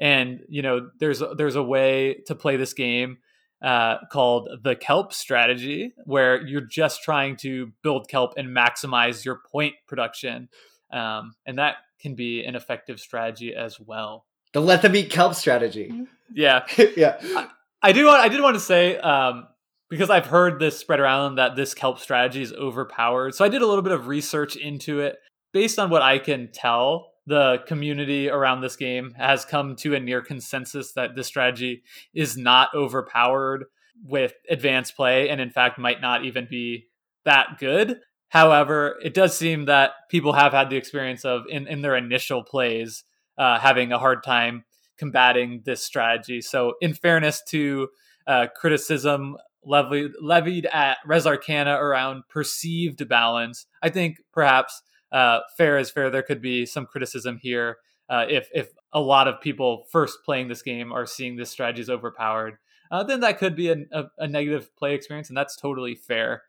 and you know there's there's a way to play this game uh, called the kelp strategy where you're just trying to build kelp and maximize your point production um, and that can be an effective strategy as well. The let them eat kelp strategy. Yeah, (laughs) yeah. I, I, do. Want, I did want to say um, because I've heard this spread around that this kelp strategy is overpowered. So I did a little bit of research into it. Based on what I can tell, the community around this game has come to a near consensus that this strategy is not overpowered with advanced play, and in fact might not even be that good. However, it does seem that people have had the experience of in, in their initial plays uh, having a hard time combating this strategy. So, in fairness to uh, criticism levied, levied at Res Arcana around perceived balance, I think perhaps uh, fair is fair. There could be some criticism here uh, if if a lot of people first playing this game are seeing this strategy is overpowered, uh, then that could be a, a, a negative play experience, and that's totally fair.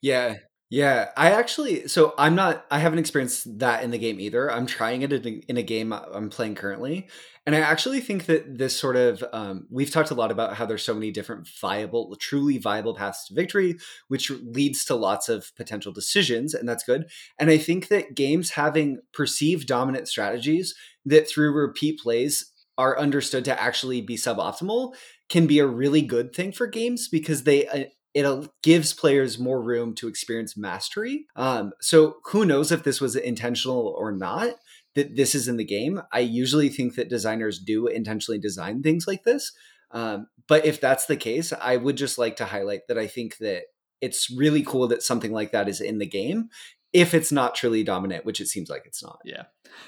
Yeah, yeah, I actually, so I'm not, I haven't experienced that in the game either. I'm trying it in a game I'm playing currently. And I actually think that this sort of, um, we've talked a lot about how there's so many different viable, truly viable paths to victory, which leads to lots of potential decisions, and that's good. And I think that games having perceived dominant strategies that through repeat plays are understood to actually be suboptimal can be a really good thing for games because they uh, it gives players more room to experience mastery. Um, so who knows if this was intentional or not that this is in the game. I usually think that designers do intentionally design things like this. Um, but if that's the case, I would just like to highlight that I think that it's really cool that something like that is in the game if it's not truly dominant, which it seems like it's not. Yeah,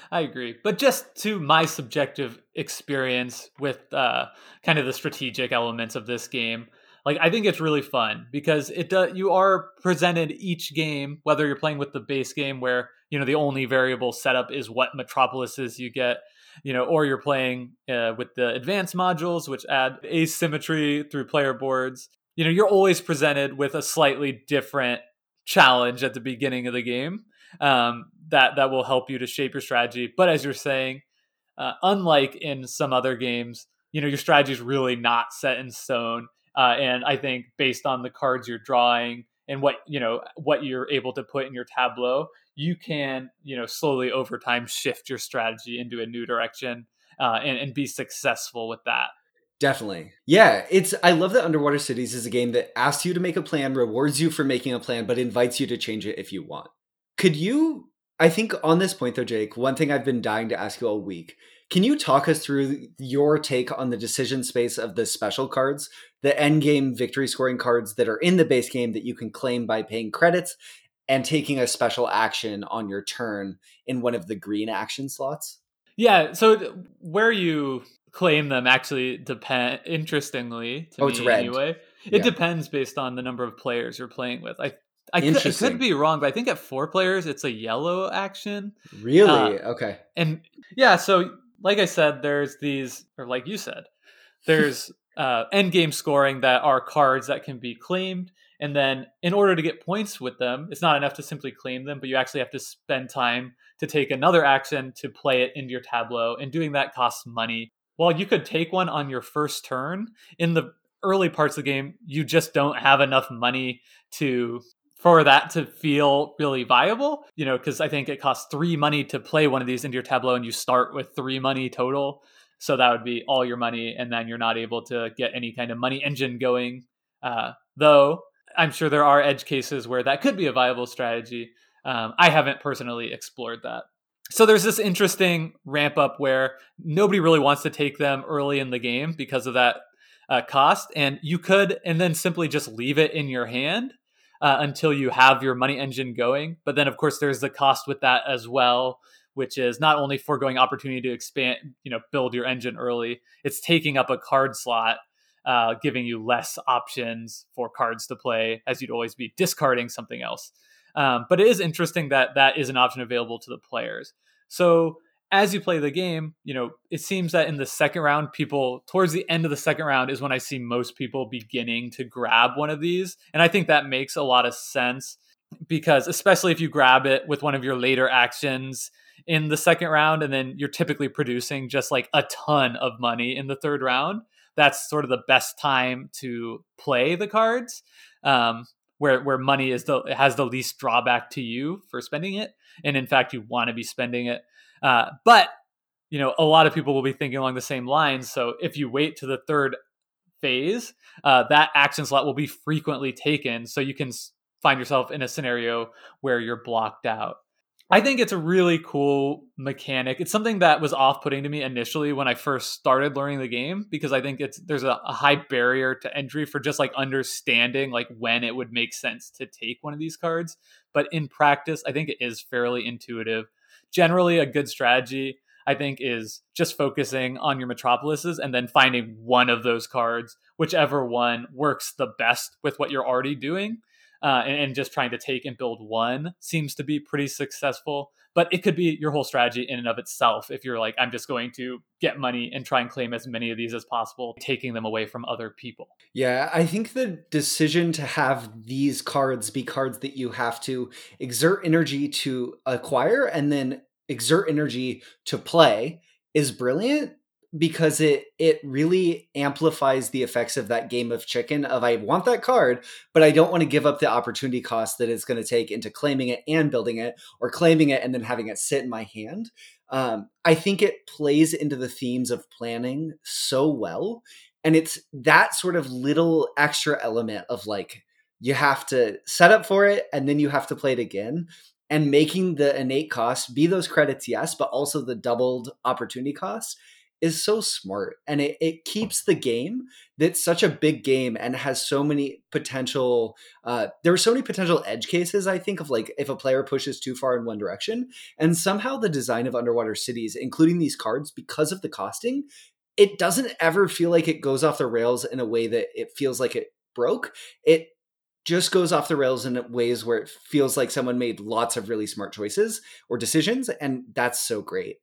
I agree. But just to my subjective experience with uh, kind of the strategic elements of this game, like I think it's really fun because it does. You are presented each game, whether you're playing with the base game where you know the only variable setup is what metropolises you get, you know, or you're playing uh, with the advanced modules which add asymmetry through player boards. You know, you're always presented with a slightly different challenge at the beginning of the game um, that that will help you to shape your strategy. But as you're saying, uh, unlike in some other games, you know, your strategy is really not set in stone uh, and I think based on the cards you're drawing and what you know what you're able to put in your tableau, you can you know slowly over time shift your strategy into a new direction uh, and, and be successful with that. Definitely. Yeah, it's I love that Underwater Cities is a game that asks you to make a plan, rewards you for making a plan, but invites you to change it if you want. Could you I think on this point though, Jake, one thing I've been dying to ask you all week can you talk us through your take on the decision space of the special cards, the end game victory scoring cards that are in the base game that you can claim by paying credits and taking a special action on your turn in one of the green action slots? Yeah, so where you claim them actually depend interestingly to oh, me it's red. anyway. It yeah. depends based on the number of players you're playing with. I I could, I could, be wrong, but I think at four players it's a yellow action. Really? Uh, okay. And yeah, so like I said, there's these, or like you said, there's (laughs) uh, end game scoring that are cards that can be claimed. And then, in order to get points with them, it's not enough to simply claim them, but you actually have to spend time to take another action to play it into your tableau. And doing that costs money. While you could take one on your first turn, in the early parts of the game, you just don't have enough money to for that to feel really viable, you know, because I think it costs three money to play one of these into your Tableau and you start with three money total. So that would be all your money, and then you're not able to get any kind of money engine going. Uh, though I'm sure there are edge cases where that could be a viable strategy. Um, I haven't personally explored that. So there's this interesting ramp up where nobody really wants to take them early in the game because of that uh, cost, and you could, and then simply just leave it in your hand uh, until you have your money engine going. But then, of course, there's the cost with that as well, which is not only foregoing opportunity to expand, you know, build your engine early, it's taking up a card slot, uh, giving you less options for cards to play, as you'd always be discarding something else. Um, but it is interesting that that is an option available to the players. So as you play the game, you know, it seems that in the second round, people towards the end of the second round is when I see most people beginning to grab one of these. And I think that makes a lot of sense because, especially if you grab it with one of your later actions in the second round, and then you're typically producing just like a ton of money in the third round, that's sort of the best time to play the cards. Um, where, where money is the has the least drawback to you for spending it and in fact you want to be spending it uh, but you know, a lot of people will be thinking along the same lines. So if you wait to the third phase, uh, that action slot will be frequently taken. So you can find yourself in a scenario where you're blocked out. I think it's a really cool mechanic. It's something that was off-putting to me initially when I first started learning the game because I think it's there's a, a, high barrier to entry for just like understanding like when it would make sense to take one of these cards. But in practice, I think it is fairly intuitive generally a good strategy I think is just focusing on your metropolises and then finding one of those cards, whichever one works the best with what you're already doing, uh, and, and, just trying to take and build one seems to be pretty successful. But it could be your whole strategy in and of itself if you're like i'm just going to get money and try and claim as many of these as possible taking them away from other people. Yeah i think the decision to have these cards be cards that you have to exert energy to acquire and then exert energy to play is brilliant because it it really amplifies the effects of that game of chicken of I want that card, but I don't want to give up the opportunity cost that it's going to take into claiming it and building it, or claiming it and then having it sit in my hand. Um, I think it plays into the themes of planning so well, and it's that sort of little extra element of like you have to set up for it and then you have to play it again and making the innate cost be those credits yes but also the doubled opportunity costs is so smart and it, it keeps the game that's such a big game and has so many potential uh, there are so many potential edge cases i think of like if a player pushes too far in one direction and somehow the design of underwater cities including these cards because of the costing it doesn't ever feel like it goes off the rails in a way that it feels like it broke. It just goes off the rails in ways where it feels like someone made lots of really smart choices or decisions and that's so great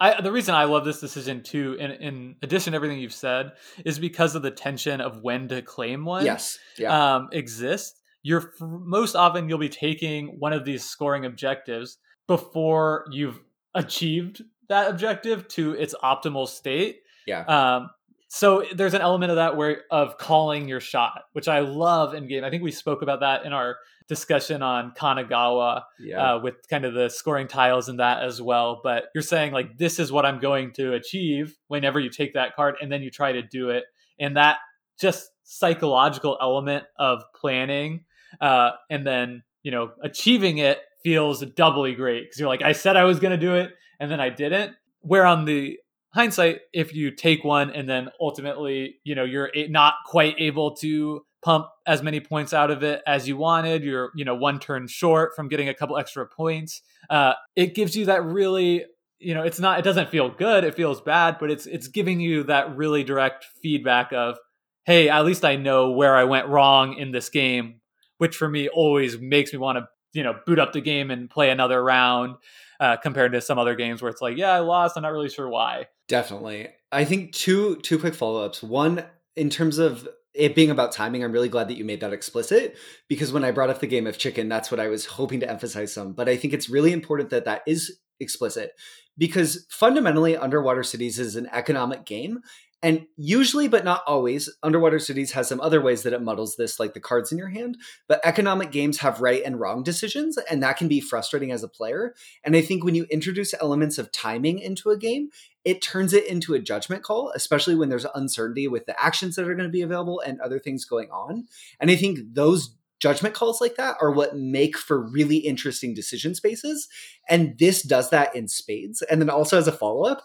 I, the reason I love this decision too, in, in addition to everything you've said, is because of the tension of when to claim one. Yes, yeah. um, exists. You're most often you'll be taking one of these scoring objectives before you've achieved that objective to its optimal state. Yeah. Um, so there's an element of that where of calling your shot, which I love in game. I think we spoke about that in our discussion on Kanagawa yeah. uh, with kind of the scoring tiles and that as well. But you're saying like this is what I'm going to achieve whenever you take that card, and then you try to do it, and that just psychological element of planning, uh, and then you know achieving it feels doubly great because you're like I said I was going to do it, and then I didn't. Where on the hindsight, if you take one and then ultimately, you know, you're not quite able to pump as many points out of it as you wanted, you're, you know, one turn short from getting a couple extra points. Uh, it gives you that really, you know, it's not, it doesn't feel good, it feels bad, but it's, it's giving you that really direct feedback of, hey, at least I know where I went wrong in this game, which for me always makes me want to, you know, boot up the game and play another round. Uh, compared to some other games where it's like, yeah, I lost. I'm not really sure why. Definitely. I think two two quick follow ups. One, in terms of it being about timing, I'm really glad that you made that explicit because when I brought up the game of chicken, that's what I was hoping to emphasize some. But I think it's really important that that is explicit because fundamentally, Underwater Cities is an economic game. And usually, but not always, Underwater Cities has some other ways that it muddles this, like the cards in your hand. But economic games have right and wrong decisions, and that can be frustrating as a player. And I think when you introduce elements of timing into a game, it turns it into a judgment call, especially when there's uncertainty with the actions that are going to be available and other things going on. And I think those judgment calls like that are what make for really interesting decision spaces. And this does that in spades. And then also as a follow up,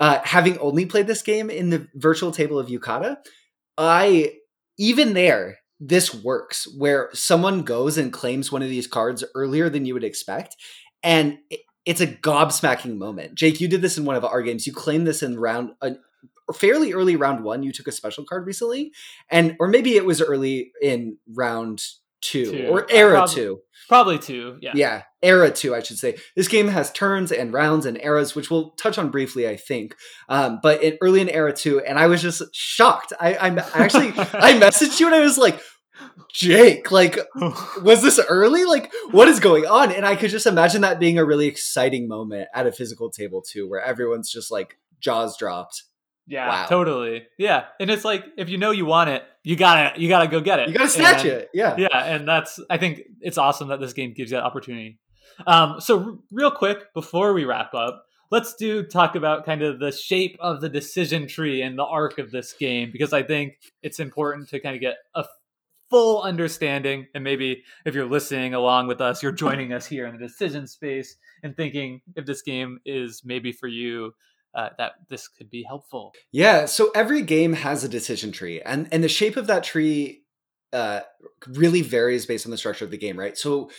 uh, having only played this game in the virtual table of Yucata, I even there this works where someone goes and claims one of these cards earlier than you would expect, and it, it's a gobsmacking moment. Jake, you did this in one of our games. You claimed this in round uh, fairly early round one. You took a special card recently, and or maybe it was early in round two, two. or era two. Probably two, yeah. Yeah, era two, I should say. This game has turns and rounds and eras, which we'll touch on briefly, I think. Um, but in, early in era two, and I was just shocked. I, I, I actually I (laughs) messaged you and I was like, Jake, like, was this early? Like, what is going on? And I could just imagine that being a really exciting moment at a physical table too, where everyone's just like jaws dropped. Yeah, wow. totally. Yeah, and it's like if you know you want it, you gotta you gotta go get it. You gotta snatch and, it. Yeah, yeah, and that's I think it's awesome that this game gives you that opportunity. Um, so r- real quick before we wrap up, let's do talk about kind of the shape of the decision tree and the arc of this game because I think it's important to kind of get a full understanding and maybe if you're listening along with us you're joining us here in the decision space and thinking if this game is maybe for you uh, that this could be helpful. Yeah, so every game has a decision tree, and and the shape of that tree uh, really varies based on the structure of the game, right? So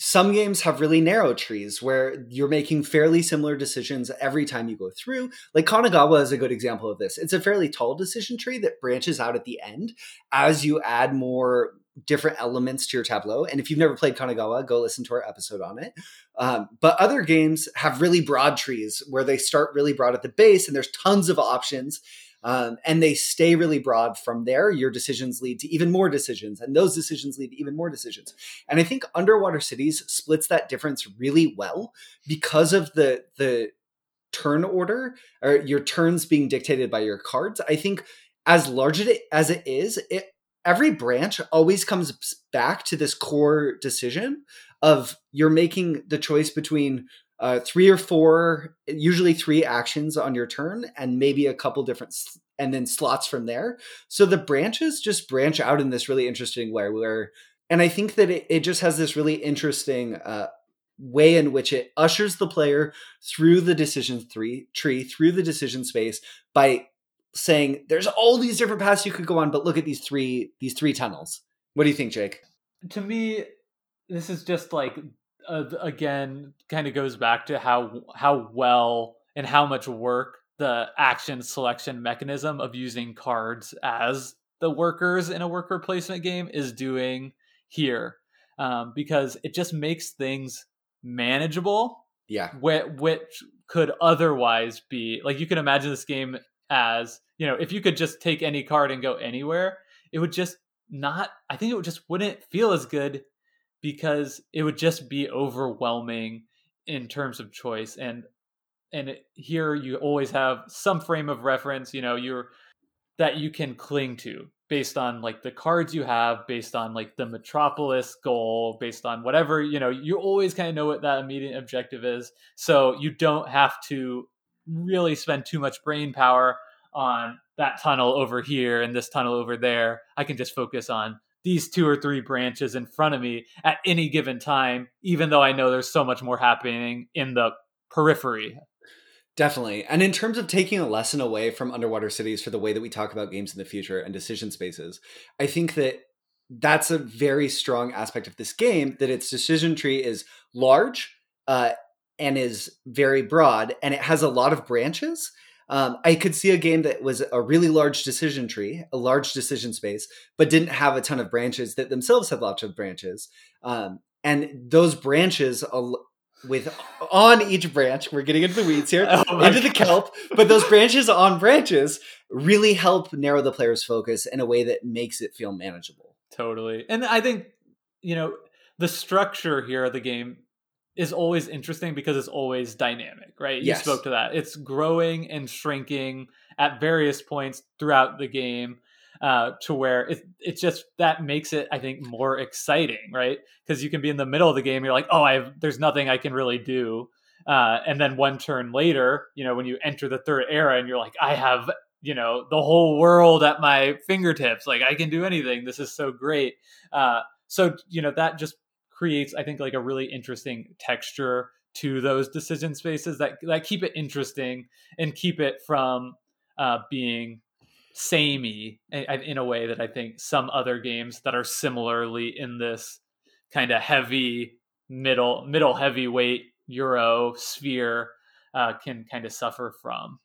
some games have really narrow trees where you're making fairly similar decisions every time you go through. Like Kanagawa is a good example of this. It's a fairly tall decision tree that branches out at the end as you add more different elements to your tableau. And if you've never played Kanagawa, go listen to our episode on it. Um, but other games have really broad trees where they start really broad at the base and there's tons of options um, and they stay really broad from there. Your decisions lead to even more decisions, and those decisions lead to even more decisions. And I think Underwater Cities splits that difference really well because of the the turn order or your turns being dictated by your cards. I think as large as it is, it every branch always comes back to this core decision of you're making the choice between uh, three or four, usually three actions on your turn, and maybe a couple different, and then slots from there. So the branches just branch out in this really interesting way. Where, and I think that it, it just has this really interesting uh, way in which it ushers the player through the decision three tree, through the decision space by saying, "There's all these different paths you could go on, but look at these three these three tunnels." What do you think, Jake? To me, this is just like uh, again kind of goes back to how how well and how much work the action selection mechanism of using cards as the workers in a worker placement game is doing here. Um, because it just makes things manageable yeah. which, which could otherwise be like you can imagine this game as you know if you could just take any card and go anywhere it would just not i think it would just wouldn't feel as good because it would just be overwhelming in terms of choice and and it, here you always have some frame of reference you know you're that you can cling to based on like the cards you have based on like the metropolis goal based on whatever you know you always kind of know what that immediate objective is so you don't have to really spend too much brain power on that tunnel over here and this tunnel over there. I can just focus on these two or three branches in front of me at any given time, even though I know there's so much more happening in the periphery. Definitely. And in terms of taking a lesson away from underwater cities for the way that we talk about games in the future and decision spaces, I think that that's a very strong aspect of this game that its decision tree is large uh, and is very broad and it has a lot of branches um, I could see a game that was a really large decision tree, a large decision space, but didn't have a ton of branches that themselves had lots of branches. Um, and those branches with on each branch, we're getting into the weeds here, (laughs) oh into the kelp, but those branches on branches really help narrow the player's focus in a way that makes it feel manageable. Totally. And I think, you know, the structure here of the game is always interesting because it's always dynamic, right? You yes. spoke to that. It's growing and shrinking at various points throughout the game uh, to where it, it's just that makes it, I think, more exciting, right? Because you can be in the middle of the game, you're like, oh, I have, there's nothing I can really do. Uh, and then one turn later, you know, when you enter the third era and you're like, I have, you know, the whole world at my fingertips. Like I can do anything. This is so great. Uh, so, you know, that just creates i think like a really interesting texture to those decision spaces that that keep it interesting and keep it from uh, being samey in a way that i think some other games that are similarly in this kind of heavy middle middle heavyweight euro sphere uh, can kind of suffer from.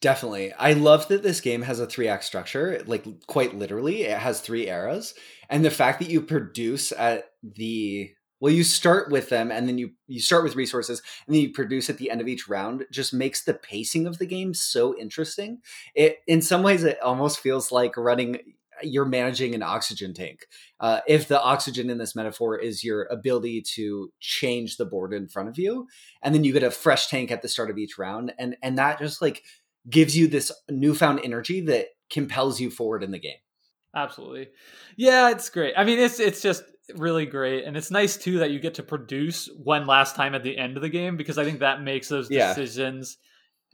Definitely. I love that this game has a three act structure, like quite literally, it has three eras. And the fact that you produce at the well you start with them and then you you start with resources and then you produce at the end of each round just makes the pacing of the game so interesting. It in some ways it almost feels like running you're managing an oxygen tank. Uh, if the oxygen in this metaphor is your ability to change the board in front of you and then you get a fresh tank at the start of each round and and that just like gives you this newfound energy that compels you forward in the game. Absolutely. Yeah it's great. I mean it's it's just really great and it's nice too that you get to produce one last time at the end of the game because i think that makes those yeah. decisions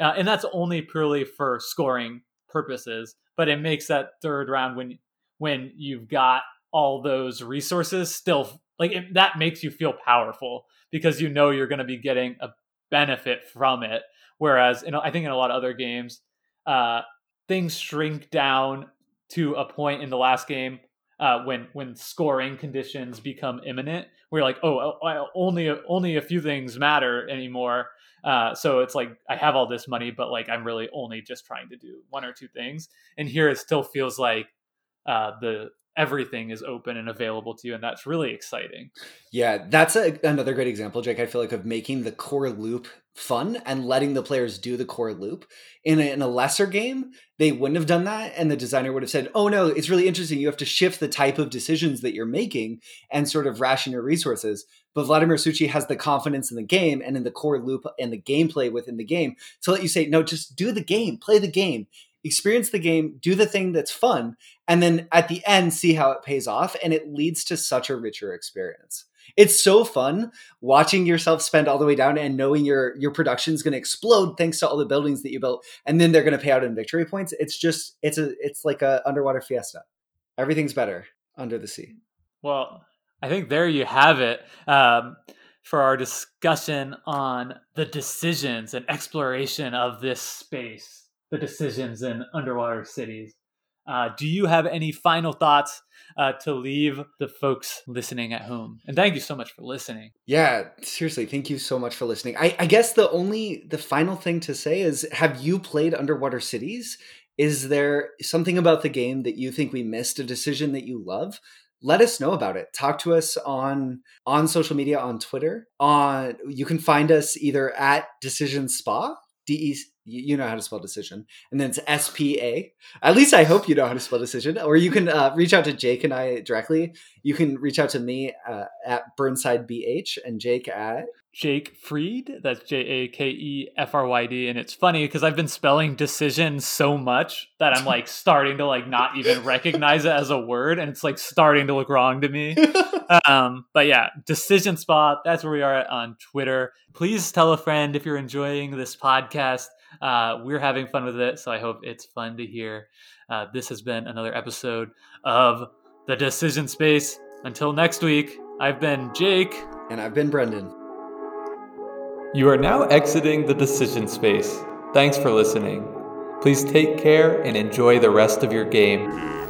uh, and that's only purely for scoring purposes but it makes that third round when when you've got all those resources still like it, that makes you feel powerful because you know you're going to be getting a benefit from it whereas in, i think in a lot of other games uh, things shrink down to a point in the last game uh, when when scoring conditions become imminent. We're like, oh, oh only only a few things matter anymore. Uh, so it's like I have all this money, but like I'm really only just trying to do one or two things. And here it still feels like uh, the everything is open and available to you and that's really exciting. Yeah that's a, another great example jake i feel like of making the core loop fun and letting the players do the core loop. In a, in a lesser game they wouldn't have done that and the designer would have said oh no it's really interesting you have to shift the type of decisions that you're making and sort of ration your resources. But vladimir suchý has the confidence in the game and in the core loop and the gameplay within the game to let you say no just do the game play the game experience the game, do the thing that's fun, and then at the end see how it pays off. And it leads to such a richer experience. It's so fun watching yourself spend all the way down and knowing your your production's going to explode thanks to all the buildings that you built, and then they're going to pay out in victory points. It's just it's a it's like a underwater fiesta. Everything's better under the sea. Well, I think there you have it. Um, for our discussion on the decisions and exploration of this space the decisions in underwater cities. Uh, do you have any final thoughts uh, to leave the folks listening at home? And thank you so much for listening. Yeah, seriously, thank you so much for listening. I, I guess the only the final thing to say is: Have you played Underwater Cities? Is there something about the game that you think we missed? A decision that you love? let us know about it talk to us on on social media on twitter on you can find us either at decision spa d-e you know how to spell decision. And then it's s-p-a at least i hope you know how to spell decision. Or you can uh, reach out to jake and i directly. You can reach out to me uh, at burnside bh and jake at jake fryd. That's j-a-k-e-f-r-y-d and it's funny because i've been spelling decision so much that i'm like starting to like not even (laughs) recognize it as a word. And it's like starting to look wrong to me (laughs) um, but yeah decision spot that's where we are on twitter please tell a friend if you're enjoying this podcast uh, we're having fun with it, so I hope it's fun to hear. Uh, this has been another episode of The Decision Space. Until next week, I've been Jake. And I've been Brendan. You are now exiting the decision space. Thanks for listening. Please take care and enjoy the rest of your game.